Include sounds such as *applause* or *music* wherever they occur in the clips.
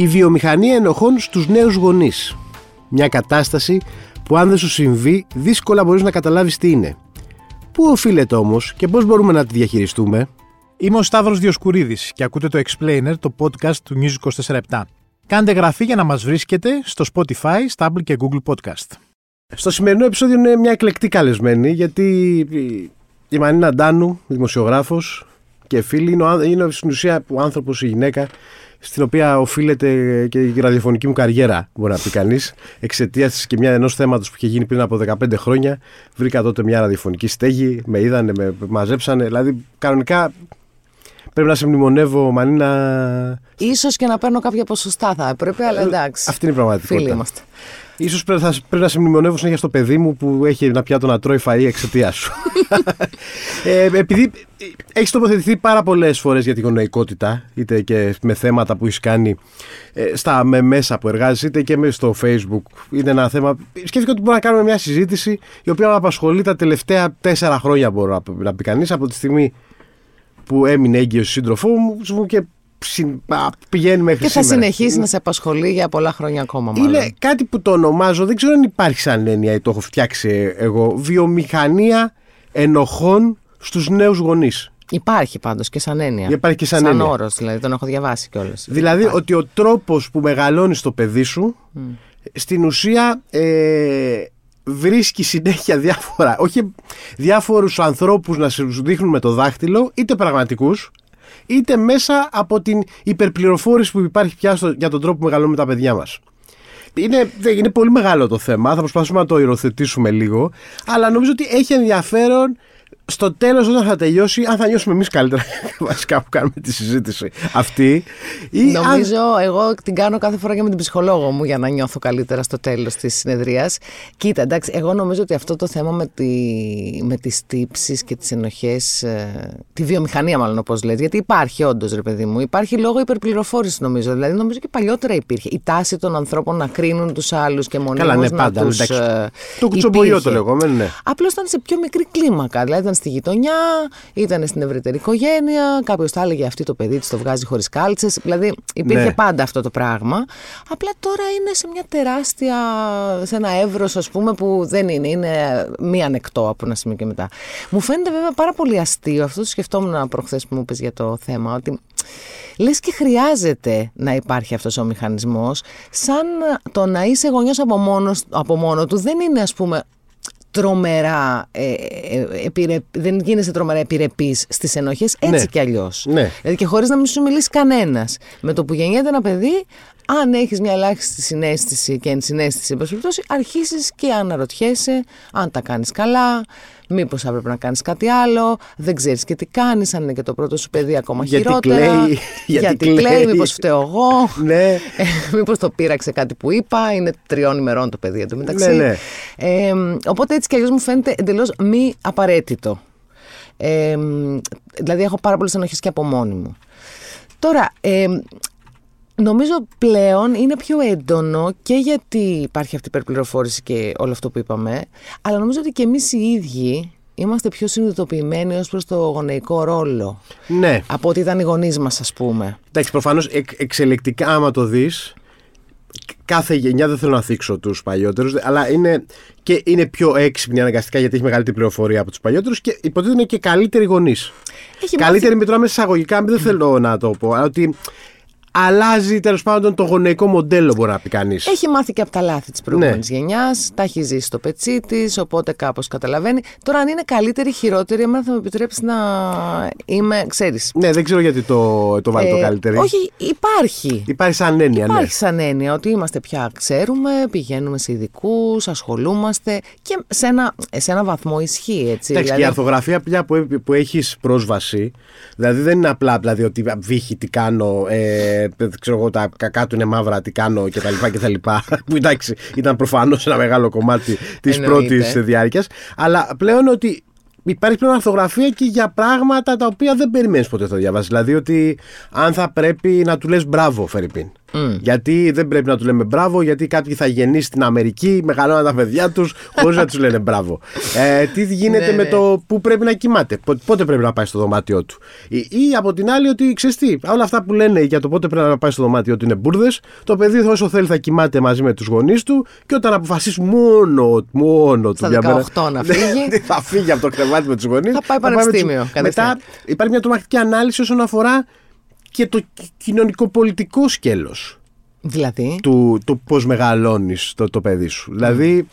Η βιομηχανία ενοχών στους νέους γονείς. Μια κατάσταση που αν δεν σου συμβεί δύσκολα μπορείς να καταλάβεις τι είναι. Πού οφείλεται όμως και πώς μπορούμε να τη διαχειριστούμε; Είμαι ο Σταύρος Διοσκουρίδης και ακούτε το Explainer, το podcast του News 24 Κάντε γραφή για να μας βρίσκετε στο Spotify, Stable και Google Podcast. Στο σημερινό επεισόδιο είναι μια εκλεκτή καλεσμένη γιατί η Μανίνα Ντάνου, δημοσιογράφος και φίλη, είναι στην ουσία ο άνθρωπος, η γυναίκα στην οποία οφείλεται και η ραδιοφωνική μου καριέρα, μπορεί να πει κανείς, εξαιτίας τη και μια ενός θέματος που είχε γίνει πριν από 15 χρόνια. Βρήκα τότε μια ραδιοφωνική στέγη, με είδανε, με μαζέψανε. Δηλαδή, κανονικά πρέπει να σε μνημονεύω, Μανίνα. σω και να παίρνω κάποια ποσοστά θα έπρεπε, αλλά εντάξει. Αυτή είναι η πραγματικότητα. Φίλοι είμαστε. Ίσως πρέπει, θα, πρέπει να σε μνημονεύω συνέχεια στο παιδί μου που έχει ένα πιάτο να τρώει φαΐ εξαιτίας σου. *laughs* ε, επειδή έχεις τοποθετηθεί πάρα πολλές φορές για τη γονεϊκότητα, είτε και με θέματα που έχεις κάνει ε, στα με μέσα που εργάζεσαι, είτε και μέσα στο Facebook. Είναι ένα θέμα. Σκέφτηκα ότι μπορούμε να κάνουμε μια συζήτηση η οποία με απασχολεί τα τελευταία τέσσερα χρόνια, μπορώ να πει κανείς, από τη στιγμή που έμεινε έγκυος σύντροφό μου και πηγαίνει μέχρι Και θα σήμερα. συνεχίσει να σε απασχολεί για πολλά χρόνια ακόμα. Μάλλον. Είναι κάτι που το ονομάζω, δεν ξέρω αν υπάρχει σαν έννοια ή το έχω φτιάξει εγώ. Βιομηχανία ενοχών στους νέους γονείς. Υπάρχει πάντως και σαν έννοια. Υπάρχει και σαν, σαν έννοια. όρος, δηλαδή τον έχω διαβάσει κιόλας. Δηλαδή ότι ο τρόπος που μεγαλώνεις το παιδί σου στην ουσία ε, βρίσκει συνέχεια διάφορα, όχι διάφορους ανθρώπους να σου δείχνουν με το δάχτυλο, είτε πραγματικούς, είτε μέσα από την υπερπληροφόρηση που υπάρχει πια στο, για τον τρόπο που μεγαλώνουμε τα παιδιά μας. Είναι, είναι πολύ μεγάλο το θέμα, θα προσπαθήσουμε να το υιοθετήσουμε λίγο, αλλά νομίζω ότι έχει ενδιαφέρον στο τέλος, όταν θα τελειώσει, αν θα νιώσουμε εμείς καλύτερα *laughs* βασικά που κάνουμε τη συζήτηση αυτή. Ή Νομίζω, αν... εγώ την κάνω κάθε φορά και με την ψυχολόγο μου για να νιώθω καλύτερα στο τέλος της συνεδρίας. Κοίτα, εντάξει, εγώ νομίζω ότι αυτό το θέμα με, τη, με τις τύψεις και τις ενοχές. Ε, τη βιομηχανία, μάλλον όπως λες, γιατί υπάρχει όντως, ρε παιδί μου. Υπάρχει λόγω υπερπληροφόρησης, νομίζω. Δηλαδή, νομίζω και παλιότερα υπήρχε. Η τάση των ανθρώπων να κρίνουν τους άλλους και μονίμως Καλά, ναι, να πάντα. Τους, ε, το κουτσομπολιό το λεγόμενο, ναι. Απλώς ήταν σε πιο μικρή κλίμακα. Δηλαδή, ήταν στη γειτονιά, ήταν στην ευρύτερη οικογένεια. Κάποιος θα έλεγε αυτή το παιδί της το βγάζει χωρίς κάλτσες. Δηλαδή υπήρχε ναι. πάντα αυτό το πράγμα. Απλά τώρα είναι σε μια τεράστια, σε ένα εύρος, ας πούμε, που δεν είναι. Είναι μη ανεκτό από ένα σημείο και μετά. Μου φαίνεται βέβαια πάρα πολύ αστείο. Αυτό το σκεφτόμουν προχθές που μου είπε για το θέμα. Ότι λες και χρειάζεται να υπάρχει αυτός ο μηχανισμός σαν το να είσαι γονιός από, μόνος, από μόνο του δεν είναι ας πούμε τρομερά ε, ε, επιρε, δεν γίνεσαι τρομερά επιρρεπής στις ενοχές έτσι ναι. κι αλλιώς. Ναι. Δηλαδή και χωρίς να μην σου μιλήσει κανένας. Με το που γεννιέται ένα παιδί, αν έχεις μια ελάχιστη συνέστηση και ενσυναίσθηση, αρχίσει αρχίσεις και αναρωτιέσαι αν τα κάνεις καλά, Μήπως θα έπρεπε να κάνεις κάτι άλλο, δεν ξέρεις και τι κάνεις, αν είναι και το πρώτο σου παιδί ακόμα γιατί χειρότερα. Κλαίει, *laughs* γιατί, γιατί κλαίει, μήπως φταίω εγώ. Ναι. Ε, μήπως το πείραξε κάτι που είπα, είναι τριών ημερών το παιδί εντωμεταξύ. Ναι, ναι. Ε, οπότε έτσι κι αλλιώς μου φαίνεται εντελώς μη απαραίτητο. Ε, δηλαδή έχω πάρα πολλές ενοχέ και από μόνη μου. Τώρα, ε, Νομίζω πλέον είναι πιο έντονο και γιατί υπάρχει αυτή η υπερπληροφόρηση και όλο αυτό που είπαμε, αλλά νομίζω ότι και εμείς οι ίδιοι είμαστε πιο συνειδητοποιημένοι ως προς το γονεϊκό ρόλο. Ναι. Από ότι ήταν οι γονείς μας ας πούμε. Εντάξει, προφανώς εξ, εξελικτικά άμα το δεις, κάθε γενιά δεν θέλω να θίξω τους παλιότερους, αλλά είναι, και είναι πιο έξυπνη αναγκαστικά γιατί έχει μεγαλύτερη πληροφορία από τους παλιότερους και υποτίθεται είναι και καλύτεροι γονείς. Καλύτεροι μάθει... με μέσα εισαγωγικά, δεν θέλω να το πω, αλλά ότι αλλάζει τέλος πάντων το γονεϊκό μοντέλο, μπορεί να πει κανείς. Έχει μάθει και από τα λάθη της προηγούμενης ναι. γενιάς, τα έχει ζήσει στο πετσί της, οπότε κάπως καταλαβαίνει. Τώρα, αν είναι καλύτερη ή χειρότερη, εμένα θα μου επιτρέψεις να είμαι, ξέρεις. Ναι, δεν ξέρω γιατί το, το βάλει ε, το καλύτερη. Όχι, υπάρχει. Υπάρχει σαν έννοια, υπάρχει ναι. σαν έννοια ότι είμαστε πια, ξέρουμε, πηγαίνουμε σε ειδικούς, ασχολούμαστε και σε ένα, σε ένα βαθμό ισχύει έτσι. Εντάξει, δηλαδή... και η αρθογραφία πια που, που έχεις πρόσβαση, δηλαδή δεν είναι απλά δηλαδή, ότι βύχει τι κάνω. Ε, ξέρω εγώ, τα κακά του είναι μαύρα, τι κάνω κτλ. *laughs* που εντάξει, ήταν προφανώς ένα μεγάλο κομμάτι της πρώτης διάρκειας. Αλλά πλέον ότι υπάρχει πλέον αρθογραφία και για πράγματα τα οποία δεν περιμένεις ποτέ θα διαβάσεις. Δηλαδή ότι αν θα πρέπει να του λες μπράβο, Φερρυπίν. Γιατί δεν πρέπει να του λέμε μπράβο, γιατί κάποιοι θα γεννήσει στην Αμερική, μεγαλώνουν τα παιδιά τους, χωρίς να τους λένε μπράβο. Ε, τι γίνεται Ναι, με ναι. το πού πρέπει να κοιμάται, πο- πότε πρέπει να πάει στο δωμάτιό του. Ή, ή από την άλλη ότι ξέρεις τι, όλα αυτά που λένε για το πότε πρέπει να πάει στο δωμάτιό του είναι μπουρδες. Το παιδί όσο θέλει θα κοιμάται μαζί με τους γονείς του και όταν αποφασίσει μόνο, μόνο Στα του μια μέρα- 18 να φύγει. *laughs* θα φύγει από το κρεβάτι με τους γονείς. Θα πάει πανεπιστήμιο, κατευθείαν. Μετά υπάρχει μια τρομακτική ανάλυση όσον αφορά και το κοινωνικο-πολιτικό σκέλος Δηλαδή; του, του πώς μεγαλώνεις το, το παιδί σου. Δηλαδή,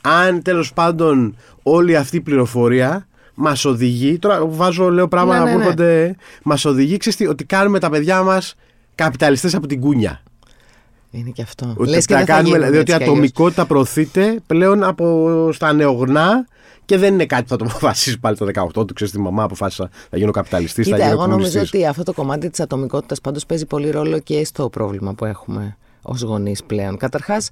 αν τέλος πάντων όλη αυτή η πληροφορία μας οδηγεί, τώρα βάζω, λέω πράγματα Ναι, ναι, που ναι. έρχονται, μας οδηγεί, ξέρεις τι, ότι κάνουμε τα παιδιά μας καπιταλιστές από την κούνια. Είναι και αυτό. Ότι Λες και τα δεν θα κάνουμε, γίνουν δηλαδή ότι η έτσι κι αλλιώς. ατομικότητα προωθείται πλέον από στα νεογνά και δεν είναι κάτι που θα το *laughs* αποφασίσει πάλι το 18 του. Ξέρεις τη μαμά αποφάσισα θα γίνω καπιταλιστής, θα Κοίτα, γίνω εγώ νομίζω κομμουνιστής. ότι αυτό το κομμάτι της ατομικότητας πάντως παίζει πολύ ρόλο και στο πρόβλημα που έχουμε ως γονείς πλέον. Καταρχάς,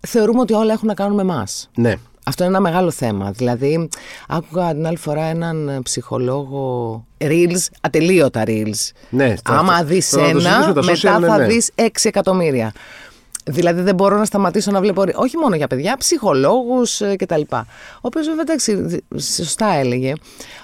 θεωρούμε ότι όλα έχουν να κάνουν με εμάς. Ναι. Αυτό είναι ένα μεγάλο θέμα. Δηλαδή, άκουγα την άλλη φορά έναν ψυχολόγο Reels, ατελείωτα Reels. Ναι, το- Άμα το- δεις το- το συζητήσουμε ένα, τα social, μετά ναι, θα ναι. δεις 6 εκατομμύρια. Δηλαδή δεν μπορώ να σταματήσω να βλέπω, όχι μόνο για παιδιά, ψυχολόγους ε, κτλ. Ο οποίος βέβαια εντάξει, δ- σωστά έλεγε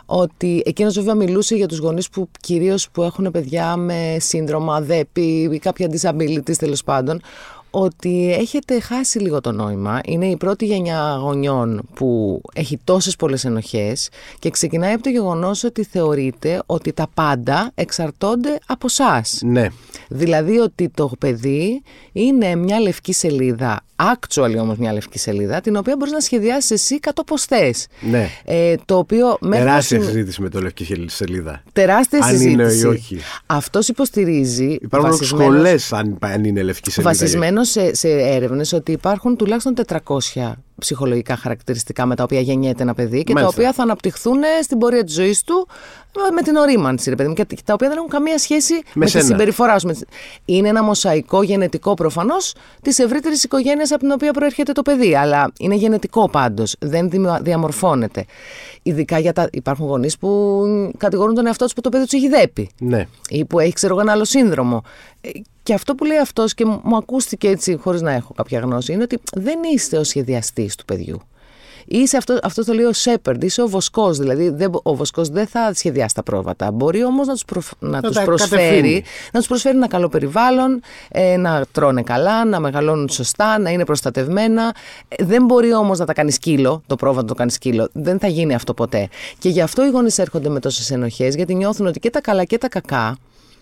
ότι εκείνος βέβαια μιλούσε για τους γονείς που κυρίως που έχουν παιδιά με σύνδρομα, δέπη ή κάποια disabilities τέλος πάντων, ότι έχετε χάσει λίγο το νόημα. Είναι η πρώτη γενιά γονιών που έχει τόσες πολλές ενοχές και ξεκινάει από το γεγονός ότι θεωρείται ότι τα πάντα εξαρτώνται από εσά. Ναι. Δηλαδή ότι το παιδί είναι μια λευκή σελίδα, actually όμως μια λευκή σελίδα, την οποία μπορείς να σχεδιάσεις εσύ κατ' όπως θες. Ναι. Ε, το οποίο μέχρι το Τεράστια σημείο- συζήτηση με το λευκή σελίδα. Τεράστια Αν συζήτηση. είναι ή όχι. Αυτός υποστηρίζει Υπάρχουν βασισμένος- σχολές αν, αν είναι λευκή σελίδα. Βασισμένος σε, σε έρευνες ότι υπάρχουν τουλάχιστον 400 ψυχολογικά χαρακτηριστικά με τα οποία γεννιέται ένα παιδί και Μάλιστα. τα οποία θα αναπτυχθούν στην πορεία της ζωής του ε, με την ορίμανση, ρε παιδί μου, και τα οποία δεν έχουν καμία σχέση με, τη σένα. συμπεριφορά σου. Με τη- Είναι ένα μοσαϊκό γενετικό προφανώς της ευρύτερης οικογένειας από την οποία προέρχεται το παιδί. Αλλά είναι γενετικό πάντως. Δεν δημιο- διαμορφώνεται. Ειδικά για τα. Υπάρχουν γονείς που κατηγορούν τον εαυτό τους που το παιδί τους έχει δέπει Ναι. ή που έχει ξέρω εγώ ένα άλλο σύνδρομο. Ε, Και αυτό που λέει αυτός και μου ακούστηκε έτσι χωρίς να έχω κάποια γνώση είναι ότι δεν είστε ο σχεδιαστής του παιδιού. Είσαι αυτό, αυτό το λέει ο Σέπερντ, είσαι ο βοσκός. Δηλαδή, δεν, ο βοσκός δεν θα σχεδιάσει τα πρόβατα. Μπορεί όμως να τους να τους τα προσφέρει, κατευθύνει. να τους προσφέρει ένα καλό περιβάλλον, ε, να τρώνε καλά, να μεγαλώνουν σωστά, να είναι προστατευμένα. Ε, δεν μπορεί όμως να τα κάνει σκύλο, το πρόβατο να το κάνει σκύλο. Δεν θα γίνει αυτό ποτέ. Και γι' αυτό οι γονείς έρχονται με τόσες ενοχές, γιατί νιώθουν ότι και τα καλά και τα κακά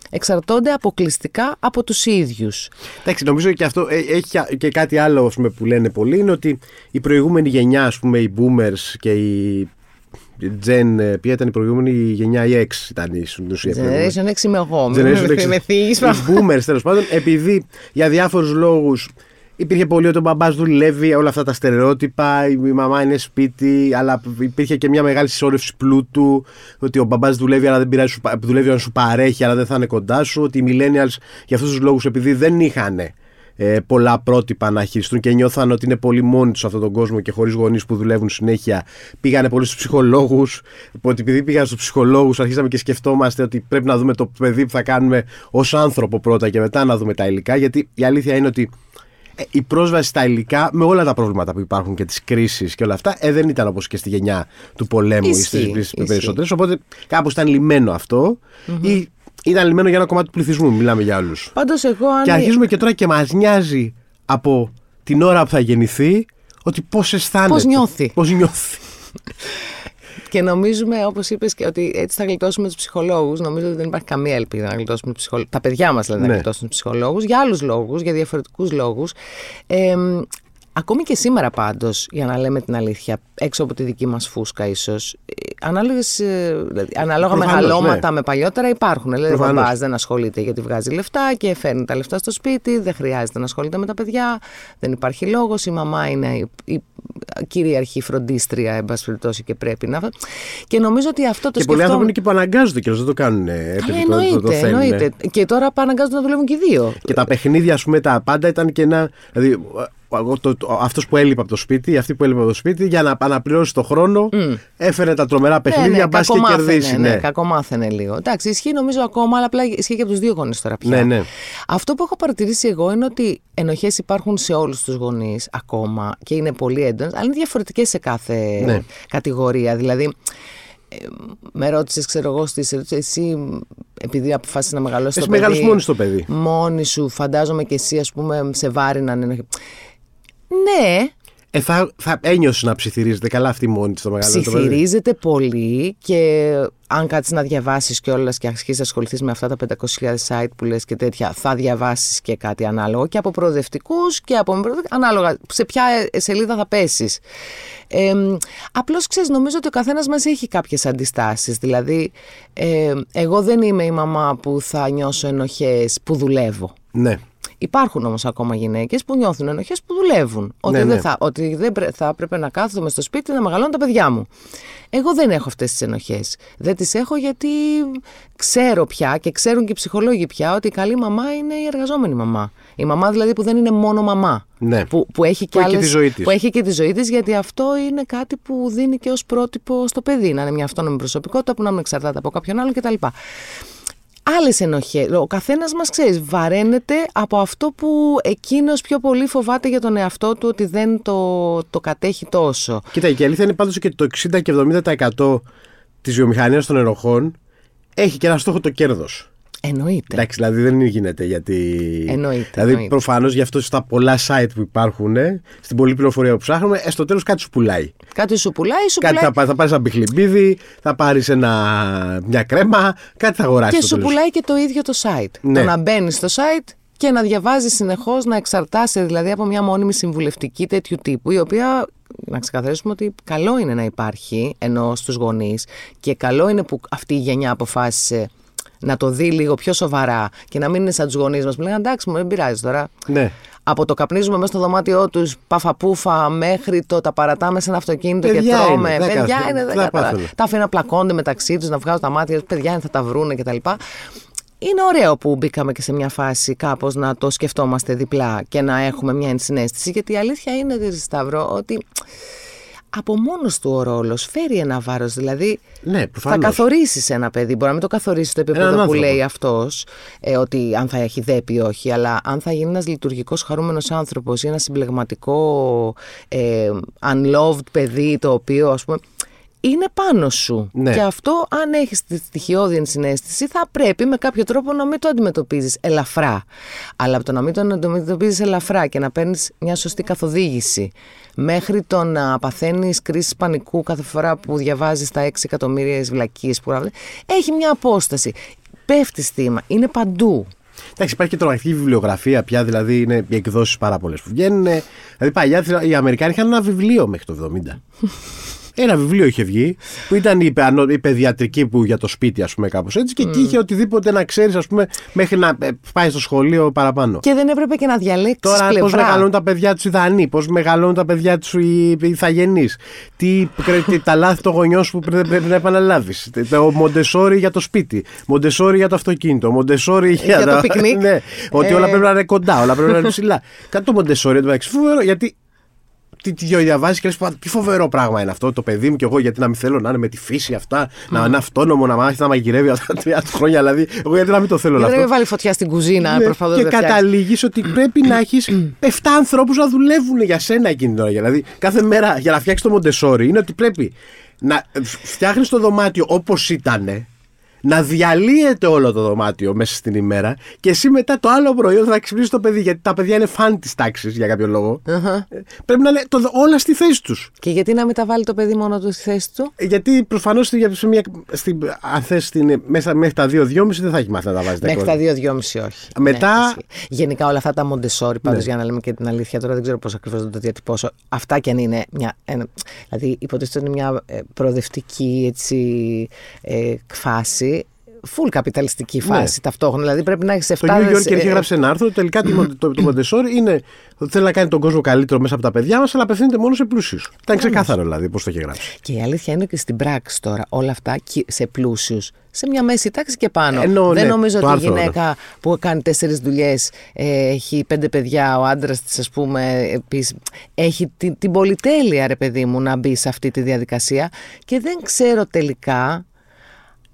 εξαρτώνται αποκλειστικά από τους ίδιους. Εντάξει, νομίζω και αυτό ε, έχει και κάτι άλλο ας πούμε, που λένε πολλοί είναι ότι η προηγούμενη γενιά, ας πούμε, οι boomers και η Gen, ε, ποια ήταν η προηγούμενη η γενιά, η X ήταν η στην ουσία. η προηγούμενη. Generation X είμαι εγώ. μην Generation με- X. με θίγεις, Οι boomers τέλος πάντων, επειδή για διάφορους λόγους υπήρχε πολύ ότι ο μπαμπάς δουλεύει, όλα αυτά τα στερεότυπα, η η μαμά είναι σπίτι, αλλά υπήρχε και μια μεγάλη συσσόρευση πλούτου, ότι ο μπαμπάς δουλεύει, αλλά δεν πειράζει, σου πα- δουλεύει να σου παρέχει, αλλά δεν θα είναι κοντά σου, ότι οι millennials για αυτούς τους λόγους, επειδή δεν είχαν ε, πολλά πρότυπα να χειριστούν και νιώθαν ότι είναι πολύ μόνοι τους σε αυτόν τον κόσμο και χωρίς γονείς που δουλεύουν συνέχεια. Πήγανε πολύ στους ψυχολόγους. Ότι επειδή πήγαν στους ψυχολόγους, αρχίσαμε και σκεφτόμαστε ότι πρέπει να δούμε το παιδί που θα κάνουμε ως άνθρωπο πρώτα και μετά να δούμε τα υλικά. Γιατί η αλήθεια είναι ότι ε, η πρόσβαση στα υλικά με όλα τα προβλήματα που υπάρχουν και τις κρίσεις και όλα αυτά ε, δεν ήταν όπως και στη γενιά του πολέμου ή Ισχύει, στι ισχύει. περισσότερες. Οπότε κάπως ήταν λιμένο αυτό, ή ήταν λιμένο για ένα κομμάτι του πληθυσμού. Μιλάμε για άλλους. Πάντως εγώ αν... Και αρχίζουμε και τώρα και μας νοιάζει από την ώρα που θα γεννηθεί ότι πώς αισθάνεται. Πώς νιώθει. Πώς νιώθει. *laughs* Και νομίζουμε, όπως είπες, και ότι έτσι θα γλιτώσουμε τους ψυχολόγους. Νομίζω ότι δεν υπάρχει καμία ελπίδα να γλιτώσουμε τους ψυχολόγους. Τα παιδιά μας δηλαδή να Ναι. γλιτώσουν τους ψυχολόγους για άλλους λόγους, για διαφορετικούς λόγους. Ε, ακόμη και σήμερα πάντως, για να λέμε την αλήθεια, έξω από τη δική μας φούσκα ίσως, ανάλογες, ε, δηλαδή, ανάλογα Προφανώς, μεγαλώματα ναι. με παλιότερα υπάρχουν. Δηλαδή, ο Προφανώς. μπαμπάς δεν ασχολείται γιατί βγάζει λεφτά και φέρνει τα λεφτά στο σπίτι, δεν χρειάζεται να ασχολείται με τα παιδιά, δεν υπάρχει λόγος. Η μαμά είναι η, η κυρίαρχη φροντίστρια, εν πάση περιπτώσει, και πρέπει να. Και νομίζω ότι αυτό το Και πολλοί άνθρωποι σκεφτόμουν. είναι και που αναγκάζονται και δεν το κάνουν ε, Καλά, επειδή το, το, το εννοείται, θέλουν. εννοείται. Και τώρα παναγκάζονται να δουλεύουν και οι δύο. Και τα παιχνίδια, ας πούμε, τα πάντα ήταν και ένα. Δηλαδή, αυτός που έλειπε από το σπίτι, αυτή που έλειπε από το σπίτι, για να αναπληρώσει το χρόνο, mm. έφερε τα τρομερά παιχνίδια, ναι, ναι, μπας και κερδίσει. Ναι, ναι. κακομάθαινε λίγο. Εντάξει, ισχύει νομίζω ακόμα, αλλά απλά ισχύει και από τους δύο γονείς τώρα πια. Ναι, ναι. Αυτό που έχω παρατηρήσει εγώ είναι ότι ενοχές υπάρχουν σε όλους τους γονείς ακόμα και είναι πολύ έντονες, αλλά είναι διαφορετικές σε κάθε ναι. κατηγορία. Δηλαδή, ε, με ρώτησες, ξέρω εγώ, στη ερώτηση, εσύ επειδή αποφάσισες να μεγαλώσεις το παιδί. Εσύ μόνη στο παιδί. Μόνη σου, φαντάζομαι και εσύ, ας πούμε, σε βάριναν. Ναι, ε, θα, θα ένιωσες να ψιθυρίζεται καλά αυτή μόνη της στο μεγάλο Ψιθυρίζεται πολύ και αν κάτσεις να διαβάσεις κιόλας και αρχίσεις να ασχοληθείς με αυτά τα 500.000 site που λες και τέτοια, θα διαβάσεις και κάτι ανάλογο και από προοδευτικούς και από ανάλογα σε ποια σελίδα θα πέσεις. Ε, Απλώς ξέρεις, νομίζω ότι ο καθένας μας έχει κάποιες αντιστάσεις. Δηλαδή, ε, εγώ δεν είμαι η μαμά που θα νιώσω ενοχές που δουλεύω. Ναι. Υπάρχουν όμως ακόμα γυναίκες που νιώθουν ενοχές που δουλεύουν. Ότι, ναι, δεν ναι. Θα, ότι δεν θα έπρεπε να κάθομαι στο σπίτι να μεγαλώνω τα παιδιά μου. Εγώ δεν έχω αυτές τις ενοχές. Δεν τις έχω γιατί ξέρω πια και ξέρουν και οι ψυχολόγοι πια ότι η καλή μαμά είναι η εργαζόμενη μαμά. Η μαμά δηλαδή που δεν είναι μόνο μαμά. Ναι. Που, που έχει και, που άλλες, τη ζωή της. Που έχει και τη ζωή της, γιατί αυτό είναι κάτι που δίνει και ως πρότυπο στο παιδί. Να είναι μια αυτόνομη προσωπικότητα που να μην εξαρτάται από κάποιον άλλον κτλ άλλες ενοχές. Ο καθένας μας ξέρεις, βαραίνεται από αυτό που εκείνος πιο πολύ φοβάται για τον εαυτό του ότι δεν το, το κατέχει τόσο. Κοίτα, η αλήθεια είναι πάντως και το 60 και 70% της βιομηχανίας των ενοχών έχει και ένα στόχο το κέρδος. Εννοείται. Εντάξει, δηλαδή δεν γίνεται γιατί. Εννοείται. Δηλαδή προφανώς γι' αυτό στα πολλά site που υπάρχουν, στην πολλή πληροφορία που ψάχνουμε, ε, στο τέλος κάτι σου πουλάει. Κάτι σου πουλάει, σου κάτι πουλάει. Θα, θα πάρεις ένα μπιχλιμπίδι, θα πάρεις μια κρέμα, κάτι θα αγοράσεις. Και σου πουλάει και το ίδιο το site. Ναι. Το να μπαίνεις στο site και να διαβάζεις συνεχώς, να εξαρτάσαι δηλαδή από μια μόνιμη συμβουλευτική τέτοιου τύπου, η οποία να ξεκαθαρίσουμε ότι καλό είναι να υπάρχει ενώ στους γονείς και καλό είναι που αυτή η γενιά αποφάσισε να το δει λίγο πιο σοβαρά και να μην είναι σαν τους γονείς μας που λένε εντάξει, μου δεν πειράζει τώρα. Ναι. Από το καπνίζουμε μέσα στο δωμάτιό τους, παφαπούφα, μέχρι το τα παρατάμε σε ένα αυτοκίνητο παιδιά και τρώμε. Είναι, παιδιά είναι, δεν τα, τα αφήνουν να πλακώνται μεταξύ τους, να βγάζουν τα μάτια, παιδιά είναι, θα τα βρούνε κτλ. Είναι ωραίο που μπήκαμε και σε μια φάση κάπως να το σκεφτόμαστε διπλά και να έχουμε μια ενσυναίσθηση γιατί η αλήθεια είναι, Σταύρο, ότι από μόνος του ο ρόλος φέρει ένα βάρος. Δηλαδή ναι, θα καθορίσεις ένα παιδί. Μπορεί να μην το καθορίσει το επίπεδο που λέει αυτός, ε, ότι αν θα έχει δέπει ή όχι, αλλά αν θα γίνει ένας λειτουργικός χαρούμενος άνθρωπος ή ένα συμπλεγματικό ε, unloved παιδί το οποίο ας πούμε είναι πάνω σου. Ναι. Και αυτό, αν έχεις τη στοιχειώδη ενσυναίσθηση, θα πρέπει με κάποιο τρόπο να μην το αντιμετωπίζεις ελαφρά. Αλλά από το να μην το αντιμετωπίζεις ελαφρά και να παίρνεις μια σωστή καθοδήγηση, μέχρι το να παθαίνεις κρίση πανικού κάθε φορά που διαβάζεις τα 6 εκατομμύρια βλακίε που γράφει, έχει μια απόσταση. Πέφτει στήμα. Είναι παντού. Εντάξει, υπάρχει και τρομακτική βιβλιογραφία πια, δηλαδή είναι οι εκδόσεις πάρα πολλές που βγαίνουν. Δηλαδή, παλιά οι Αμερικάνοι είχαν ένα βιβλίο μέχρι το 70. Ένα βιβλίο είχε βγει που ήταν η, η παιδιατρική που για το σπίτι, ας πούμε, κάπως έτσι. Και mm. εκεί είχε οτιδήποτε να ξέρεις, ας πούμε, μέχρι να ε, πάει στο σχολείο παραπάνω. Και δεν έπρεπε και να διαλέξεις. Τώρα, πώς μεγαλώνουν τα παιδιά τους οι Δανοί, πώς μεγαλώνουν τα παιδιά τους οι Ιθαγενείς, τι, τα λάθη των γονιών που πρέπει να επαναλάβεις. Το Μοντεσόρι για το σπίτι, Μοντεσόρι για το αυτοκίνητο, Μοντεσόρι για, για το πικνίκ. *laughs* ναι, ότι όλα ε. πρέπει να είναι κοντά, όλα πρέπει να είναι ψηλά. *laughs* Κάτι το Μοντεσόρι, γιατί τι, τι διαβάζεις και λες: Τι φοβερό πράγμα είναι αυτό το παιδί μου και εγώ, γιατί να μην θέλω να είναι με τη φύση αυτά, mm. να είναι αυτόνομο, να μάθει να μαγειρεύει αυτά τα 30 χρόνια. Δηλαδή, εγώ γιατί να μην το θέλω να αυτό. Δεν βάλει φωτιά στην κουζίνα, ναι, Και καταλήγεις ότι πρέπει να έχεις 7 ανθρώπους να δουλεύουν για σένα εκείνη την ώρα. Δηλαδή, κάθε μέρα για να φτιάξεις το Μοντεσόρι είναι ότι πρέπει να φτιάχνεις το δωμάτιο όπως ήταν να διαλύεται όλο το δωμάτιο μέσα στην ημέρα και εσύ μετά το άλλο προϊόν θα ξυπνήσει το παιδί. Γιατί τα παιδιά είναι φαν της τάξης για κάποιο ε, Πρέπει να είναι το, όλα στη θέση τους. Και γιατί να μεταβάλει το παιδί μόνο του στη θέση του; Ε, γιατί προφανώς αν θες μέσα μέχρι τα 2-2,5 δεν θα έχει μάθει να τα βάζει. Μέχρι τα 2-2,5 όχι. Μετά. Ναι, Γενικά όλα αυτά τα Μοντεσόρι, πάντως ναι. για να λέμε και την αλήθεια, τώρα δεν ξέρω πώς ακριβώς να το διατυπώσω. Αυτά κι αν είναι μια. Ένα, δηλαδή υποτίθεται είναι μια ε, προοδευτική έτσι, ε, φάση full καπιταλιστική φάση ταυτόχρονα. Δηλαδή πρέπει να έχεις 7 Το New Yorker έχει γράψει ένα άρθρο. Τελικά το, το, το Montessori είναι ότι θέλει να κάνει τον κόσμο καλύτερο μέσα από τα παιδιά μας, αλλά απευθύνεται μόνο σε πλούσιους. Ήταν ξεκάθαρο δηλαδή πώς το έχει γράψει. Και η αλήθεια είναι ότι στην πράξη τώρα όλα αυτά κι σε πλούσιους, σε μια μέση τάξη και πάνω. Ενώ, Δεν ναι, νομίζω το ότι η άρθρο, γυναίκα που κάνει τέσσερις δουλειές, έχει πέντε παιδιά, ο άντρας της, ας πούμε, επίσης, έχει την, την πολυτέλεια, ρε παιδί μου, να μπει σε αυτή τη διαδικασία. Και δεν ξέρω τελικά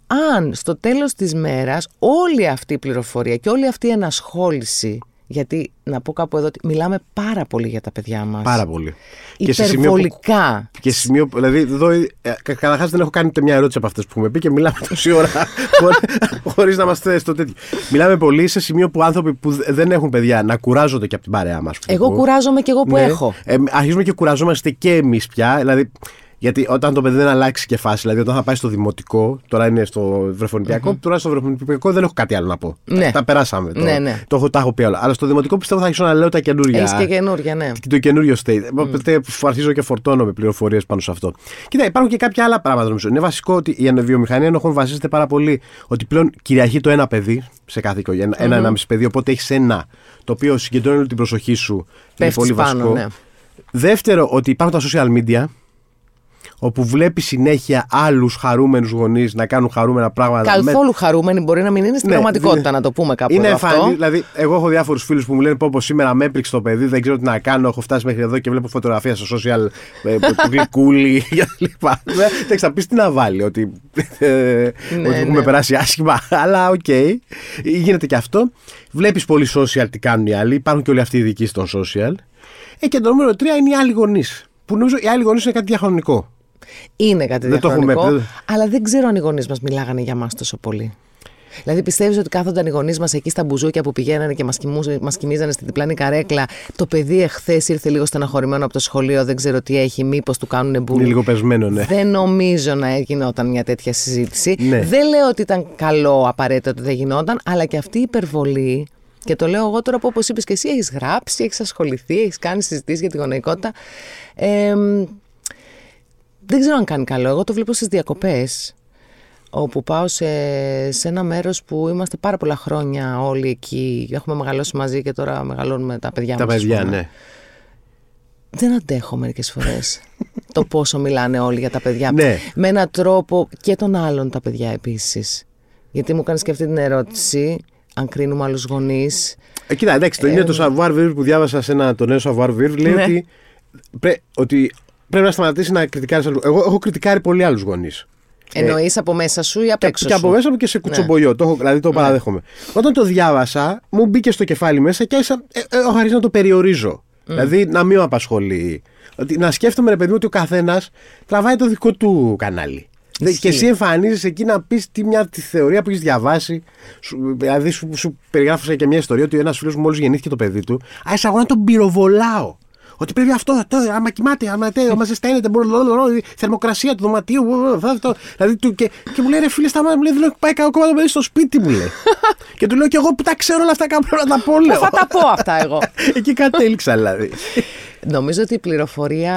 αν στο τέλος της μέρας όλη αυτή η πληροφορία και όλη αυτή η ενασχόληση γιατί να πω κάπου εδώ ότι μιλάμε πάρα πολύ για τα παιδιά μας. Πάρα πολύ. Και σε σημείο που- Υπερβολικά. Και σε σημείο, που- δηλαδή, εδώ, ε, καταρχάς δεν έχω κάνει ούτε μια ερώτηση από αυτές που έχουμε πει και μιλάμε *laughs* τόση ώρα χωρί να είμαστε στο τέτοιο. Μιλάμε πολύ σε σημείο που άνθρωποι που δε- δεν έχουν παιδιά να κουράζονται και από την παρέα μας. Εγώ κουράζομαι και εγώ που έχω. Ε, αρχίζουμε και κουραζόμαστε και εμείς πια. Δηλαδή, γιατί όταν το παιδί δεν αλλάξει και φάση, δηλαδή όταν θα πάει στο δημοτικό, τώρα είναι στο βρεφονιπιακό, τώρα στο βρεφονιπιακό δεν έχω κάτι άλλο να πω. Ναι. Τα περάσαμε. Το, Ναι, ναι. το έχω, τα έχω πει όλα. Αλλά στο δημοτικό πιστεύω θα αρχίσω να λέω τα καινούργια Έχεις και καινούργια, ναι. και το καινούριο state. Οπότε αρχίζω και φορτώνω με πληροφορίες πάνω σε αυτό. Κοίτα, υπάρχουν και κάποια άλλα πράγματα νομίζω. Είναι βασικό ότι η βιομηχανία ενοχών βασίζεται πάρα πολύ ότι πλέον κυριαρχεί το ένα παιδί σε κάθε οικογένεια. Ένα, ένα μισή παιδί. Οπότε έχεις ένα το οποίο συγκεντρώνει όλη την προσοχή σου. είναι Πέφτεις πολύ πάνω, βασικό. ναι. Δεύτερο, ότι υπάρχουν τα social media όπου βλέπει συνέχεια άλλους χαρούμενους γονείς να κάνουν χαρούμενα πράγματα. με- Καθόλου χαρούμενοι μπορεί να μην είναι στην Ναι, πραγματικότητα, δεν- να το πούμε κάπου είναι εδώ εμφανή. αυτό. Δηλαδή, εγώ έχω διάφορους φίλους που μου λένε πω, πω σήμερα με έπληξε το παιδί, δεν ξέρω τι να κάνω. Έχω φτάσει μέχρι εδώ και βλέπω φωτογραφία στο social ε, του γλυκούλη *laughs* κλπ. Εντάξει, θα πεις τι να βάλει, ότι, ε, Ναι, ότι έχουμε ναι. περάσει άσχημα. *laughs* Αλλά οκ, γίνεται και αυτό. Βλέπεις πολύ social τι κάνουν οι άλλοι. Υπάρχουν και όλοι αυτοί οι ειδικοί στον social. Ε, και το νούμερο 3 είναι οι άλλοι γονείς. Που νομίζω οι άλλοι γονείς είναι κάτι διαχρονικό. Είναι κάτι Δεν το έχουμε διαχρονικό, πει. αλλά δεν ξέρω αν οι γονείς μας μιλάγανε για μας τόσο πολύ. Δηλαδή, πιστεύεις ότι κάθονταν οι γονείς μας εκεί στα μπουζούκια που πηγαίνανε και μας μας κοιμίζανε στη διπλάνη καρέκλα. Το παιδί εχθές ήρθε λίγο στεναχωρημένο από το σχολείο, δεν ξέρω τι έχει, μήπως του κάνουν Είναι μπουλ. λίγο πεσμένο, ναι. Δεν νομίζω να γινόταν μια τέτοια συζήτηση. Ναι. Δεν λέω ότι ήταν καλό απαραίτητα ότι δεν γινόταν, αλλά και αυτή η υπερβολή. Και το λέω εγώ τώρα που όπως είπες και εσύ, έχεις γράψει, έχεις ασχοληθεί, έχεις κάνει συζητήσεις για τη γονεϊκότητα. Ε, δεν ξέρω αν κάνει καλό. Εγώ το βλέπω στις διακοπές. Όπου πάω σε, σε ένα μέρος που είμαστε πάρα πολλά χρόνια όλοι εκεί. Έχουμε μεγαλώσει μαζί και τώρα μεγαλώνουμε τα παιδιά Τα μας, ας παιδιά, πούμε. ναι. Δεν αντέχω μερικές φορές *laughs* το πόσο μιλάνε όλοι για τα παιδιά. Ναι. Με έναν τρόπο και των άλλων τα παιδιά επίσης. Γιατί μου κάνεις και αυτή την ερώτηση, αν κρίνουμε άλλους γονείς. Ε, κοίτα, εντάξει, το είναι το savoir vivre που διάβασα σε ένα, το νέο savoir vivre. Λέει Ναι. ότι, πρέ, ότι πρέπει να σταματήσει να κριτικάρεις άλλους. Εγώ έχω κριτικάρει πολύ άλλους γονείς. Εννοείς από μέσα σου ή απ' Και, έξω και από σου; μέσα μου και σε κουτσομπολιό. Το έχω, δηλαδή το παραδέχομαι. Όταν το διάβασα, μου μπήκε στο κεφάλι μέσα και άρχισα, ε, ε, έχω αρχίσει να το περιορίζω. Δηλαδή να μην με απασχολεί. Ότι, να σκέφτομαι, ρε παιδί μου, ότι ο καθένας τραβάει το δικό του κανάλι. Δε- Ισχύει. Και εσύ εμφανίζεσαι εκεί να πεις τι μια τη θεωρία που έχεις διαβάσει. Σου, δηλαδή σου, σου περιγράφω και μια ιστορία ότι ένας φίλος μου μόλις γεννήθηκε το παιδί του, άρχισα εγώ να τον πυροβολάω. Ότι πρέπει αυτό, αυτό, άμα κοιμάται, άμα, τε, άμα ζεσταίνεται, μπορεί, λο, λο, λο, η θερμοκρασία του δωματίου. μπο, μπο, αυτό, αυτό. Δηλαδή, του, και, και μου λέει ρε φίλε, σταμάτα, μου λέει δεν έχω πάει ακόμα το παιδί στο σπίτι μου λέει. *laughs* και του λέω και εγώ που τα ξέρω όλα αυτά, κάπου πρέπει να τα πω, λέω. Θα τα πω αυτά εγώ; *laughs* Εκεί κατέληξα δηλαδή. Νομίζω ότι η πληροφορία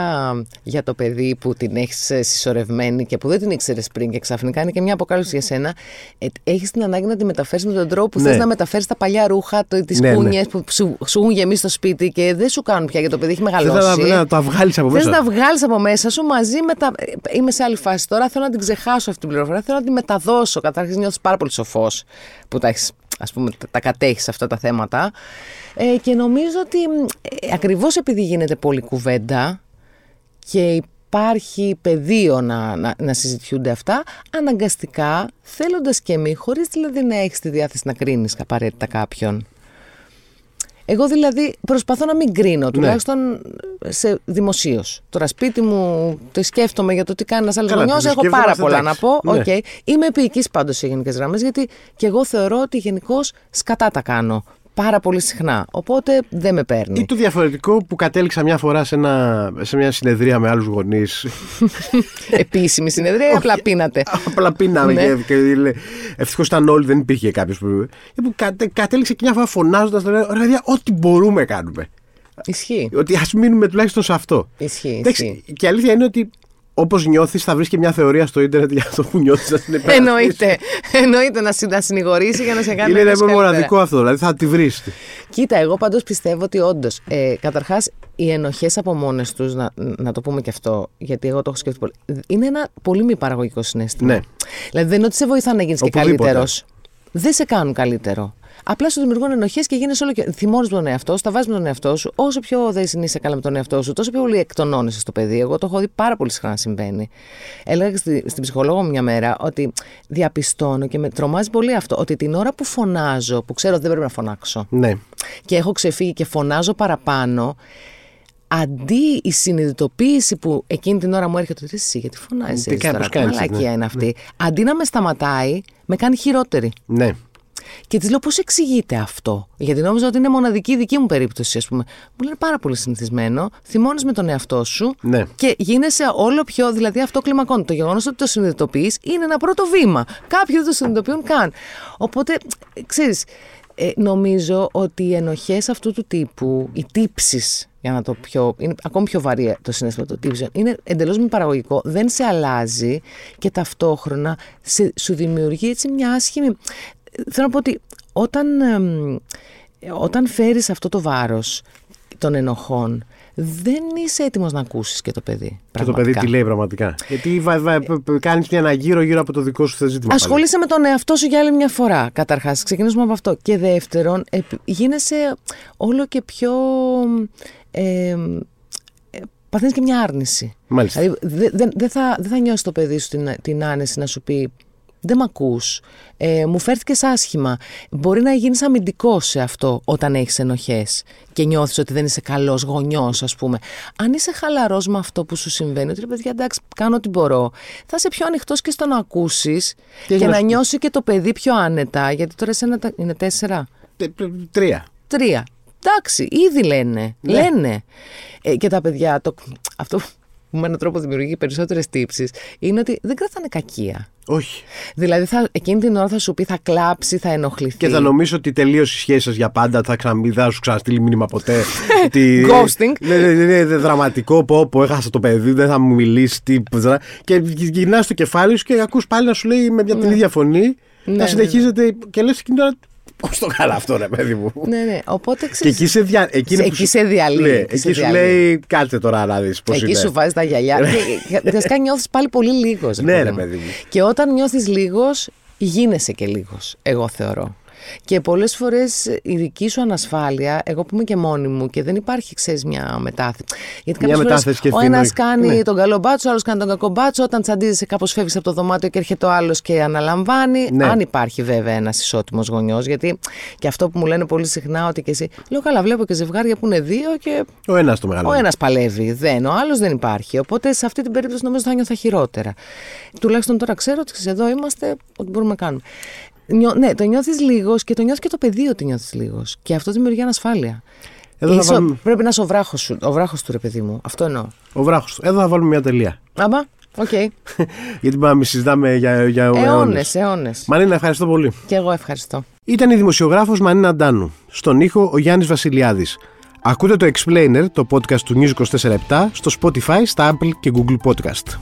για το παιδί που την έχεις συσσωρευμένη και που δεν την ήξερες πριν και ξαφνικά είναι και μια αποκάλυψη για σένα, έχεις την ανάγκη να τη μεταφέρεις με τον τρόπο που Ναι. θες να μεταφέρεις τα παλιά ρούχα, τις Ναι, ναι. κούνιες που σου, σου έχουν γεμίσει το σπίτι και δεν σου κάνουν πια γιατί το παιδί έχει Θε μεγαλώσει. να, να τα βγάλεις από Θε μέσα. να τα βγάλεις από μέσα σου μαζί με τα. Είμαι σε άλλη φάση τώρα. Θέλω να την ξεχάσω αυτή την πληροφορία. Θέλω να την μεταδώσω. Καταρχήν νιώθεις πάρα πολύ σοφός που τα έχεις, ας πούμε, τα, τα κατέχεις αυτά τα θέματα. Ε, και νομίζω ότι ε, ακριβώς επειδή γίνεται πολλή κουβέντα και υπάρχει πεδίο να, να, να συζητιούνται αυτά, αναγκαστικά, θέλοντας και μη, χωρίς δηλαδή να έχεις τη διάθεση να κρίνεις απαραίτητα κάποιον. Εγώ δηλαδή προσπαθώ να μην κρίνω, τουλάχιστον σε δημοσίως. Τώρα σπίτι μου το σκέφτομαι για το τι κάνει ένας άλλος Καλά, γονιός. το Έχω πάρα σκέφτομαστε, πολλά να εντάξει. πω. Ναι. Οκ. Είμαι επιεικής πάντως σε γενικές γραμμές, γιατί και εγώ θεωρώ ότι γενικώς σκατά τα κάνω. Πάρα πολύ συχνά. Οπότε δεν με παίρνει. Ή το διαφορετικό που κατέληξα μια φορά σε, ένα, σε μια συνεδρία με άλλους γονείς. *laughs* Επίσημη συνεδρία ή απλά πίνατε; Απλά πίναμε Ναι. και, και ευτυχώς ήταν όλοι, δεν υπήρχε κάποιος που. και που κατε, κατέληξε και μια φορά φωνάζοντας, ρε παιδιά, ό,τι μπορούμε κάνουμε. Ισχύει. Ότι ας μείνουμε τουλάχιστον σε αυτό. Ισχύει. Εντάξει, ισχύει. και η αλήθεια είναι ότι Όπως νιώθεις, θα βρεις και μια θεωρία στο ίντερνετ για αυτό που νιώθεις να την επαναλάβει. Εννοείται. Εννοείται να, συ- να συνηγορήσει για να σε κάνει Είναι να ένα νιώσεις μοναδικό αυτό, δηλαδή θα τη βρεις. Κοίτα, εγώ πάντως πιστεύω ότι όντως. Ε, Καταρχάς, οι ενοχές από μόνες τους, να, να το πούμε και αυτό, γιατί εγώ το έχω σκεφτεί πολύ. Είναι ένα πολύ μη παραγωγικό συνέστημα. Ναι. Δηλαδή δεν είναι ότι σε βοηθά να γίνεις και Οπουδήποτε. καλύτερος. Δεν σε κάνουν καλύτερο. Απλά σου δημιουργούν ενοχές και γίνει όλο και. Θυμώνεις με τον εαυτό σου, τα βάζεις με τον εαυτό σου. Όσο πιο δεν είσαι καλά με τον εαυτό σου, τόσο πιο πολύ εκτονώνεσαι στο παιδί. Εγώ το έχω δει πάρα πολύ συχνά να συμβαίνει. Έλεγα και στη, στην ψυχολόγο μου μια μέρα ότι διαπιστώνω και με τρομάζει πολύ αυτό. Ότι την ώρα που φωνάζω, που ξέρω ότι δεν πρέπει να φωνάξω, Ναι. και έχω ξεφύγει και φωνάζω παραπάνω, αντί η συνειδητοποίηση που εκείνη την ώρα μου έρχεται, ότι εσύ γιατί φωνάζεις Τι έτσι τώρα, κάπως τι κάνεις, μαλακία ναι. είναι αυτή, αντί να με σταματάει, με κάνει χειρότερη. Ναι. Και της λέω πώς εξηγείται αυτό; Γιατί νόμιζα ότι είναι μοναδική η δική μου περίπτωση, ας πούμε. Μου λένε πάρα πολύ συνηθισμένο. Θυμώνεις με τον εαυτό σου Ναι. και γίνεσαι όλο πιο. Δηλαδή αυτό κλιμακώνει. Το γεγονός ότι το συνειδητοποιείς είναι ένα πρώτο βήμα. Κάποιοι δεν το συνειδητοποιούν καν. Οπότε, ξέρεις, ε, νομίζω ότι οι ενοχές αυτού του τύπου, οι τύψεις, για να το πιο. είναι ακόμη πιο βαρύ το συνέστημα των τύψεων, είναι εντελώς μη παραγωγικό, δεν σε αλλάζει και ταυτόχρονα σε, σου δημιουργεί έτσι μια άσχημη. Θέλω να πω ότι όταν, εμ, όταν φέρεις αυτό το βάρος των ενοχών, δεν είσαι έτοιμος να ακούσεις και το παιδί. Και το πραγματικά. παιδί τι λέει πραγματικά. Γιατί βα, βα, κάνεις μια αναγύρω γύρω από το δικό σου ζήτημα. πάλι. Ασχολείσαι με τον εαυτό σου για άλλη μια φορά, καταρχάς. Ξεκινήσουμε από αυτό. Και δεύτερον, επ- γίνεσαι όλο και πιο... Ε, ε, παθαίνεις και μια άρνηση. Μάλιστα. Δηλαδή, δεν δεν- δεν θα, δεν θα νιώσεις το παιδί σου την, την άνεση να σου πει δεν μ' ακούς, ε, μου φέρθηκες άσχημα. Μπορεί να γίνεις αμυντικός σε αυτό όταν έχεις ενοχές και νιώθεις ότι δεν είσαι καλός γονιός ας πούμε. Αν είσαι χαλαρός με αυτό που σου συμβαίνει, ότι ρε παιδιά εντάξει κάνω ό,τι μπορώ, θα είσαι πιο ανοιχτός και στο να ακούσεις Και και, να να σου- νιώσει και το παιδί πιο άνετα, γιατί τώρα εσένα τα- είναι τέσσερα; Τε- τε- Τρία. Τρία. Εντάξει, ήδη λένε. Ναι. Λένε. Ε, και τα παιδιά, το, αυτό που με έναν τρόπο δημιουργεί περισσότερες τύψεις, είναι ότι δεν κρατάνε κακία. Όχι. Δηλαδή, θα, εκείνη την ώρα θα σου πει, θα κλάψει, θα ενοχληθεί. Και θα νομίζω ότι τελείωσε η σχέση σας για πάντα. Θα ξαναμεί, δεν θα σου ξαναστείλει μήνυμα ποτέ. *laughs* ότι, Ghosting. Ναι, ναι, ναι, ναι, δραματικό. Πω, πω, έχασα το παιδί, δεν θα μου μιλήσει. Τι, ζρα. και γυρνάς στο κεφάλι σου και ακούς πάλι να σου λέει με μια την ίδια φωνή. Ναι, να ναι, συνεχίζεται και λες εκείνη τώρα. Πώς το καλά αυτό, ρε παιδί μου; Ναι, ναι. Οπότε Και ξέρεις, εκεί σε, δια... εκείνο εκεί που σου- σε διαλύει, Ναι, εκεί σε εκεί σου διαλύει. λέει κάτσε τώρα να δεις πώς εκεί είναι. σου βάζεις τα γυαλιά. *laughs* και και βασικά νιώθεις πάλι πολύ λίγος. Ναι, ρε παιδί μου. Και όταν νιώθεις λίγος, γίνεσαι και λίγος, εγώ θεωρώ. Και πολλές φορές η δική σου ανασφάλεια, εγώ που είμαι και μόνη μου και δεν υπάρχει, ξέρεις, μια μετάθεση. Γιατί Μια κάποιες φορές μετάθεση και ο ένας ευθύνη. κάνει Ναι. τον καλό μπάτσο, ο άλλος κάνει τον κακό μπάτσο. Όταν τσαντίζεσαι, κάπως φεύγεις από το δωμάτιο και έρχεται ο άλλος και αναλαμβάνει. Ναι. Αν υπάρχει βέβαια ένας ισότιμος γονιός. Γιατί και αυτό που μου λένε πολύ συχνά ότι και εσύ. Λέω καλά, βλέπω και ζευγάρια που είναι δύο και Ο ένας το μεγάλο. ο ένας παλεύει, δεν, ο άλλος δεν υπάρχει. Οπότε σε αυτή την περίπτωση νομίζω θα νιώθω χειρότερα. Τουλάχιστον τώρα ξέρω ότι ξέρεις, εδώ είμαστε, ό,τι μπορούμε να κάνουμε. Νιώ, ναι, το νιώθεις λίγος και το νιώθεις και το παιδί ότι νιώθεις λίγος. Και αυτό δημιουργεί ανασφάλεια. Εδώ θα Είσαι- βάλουμε- Πρέπει να είσαι ο βράχος σου, ο βράχος του ρε παιδί μου. Αυτό εννοώ. Ο βράχος του. Εδώ θα βάλουμε μια τελεία. Άμπα, οκ. *laughs* Γιατί πάμε να μην συζητάμε για, για Αιώνες, αιώνες. αιώνες. Μαρίνα, ευχαριστώ πολύ. Και εγώ ευχαριστώ. Ήταν η δημοσιογράφος Μανίνα Αντάνου. Στον ήχο ο Γιάννης Βασιλιάδης. Ακούτε το Explainer, το podcast του News 24 στο Spotify, στα Apple και Google Podcast.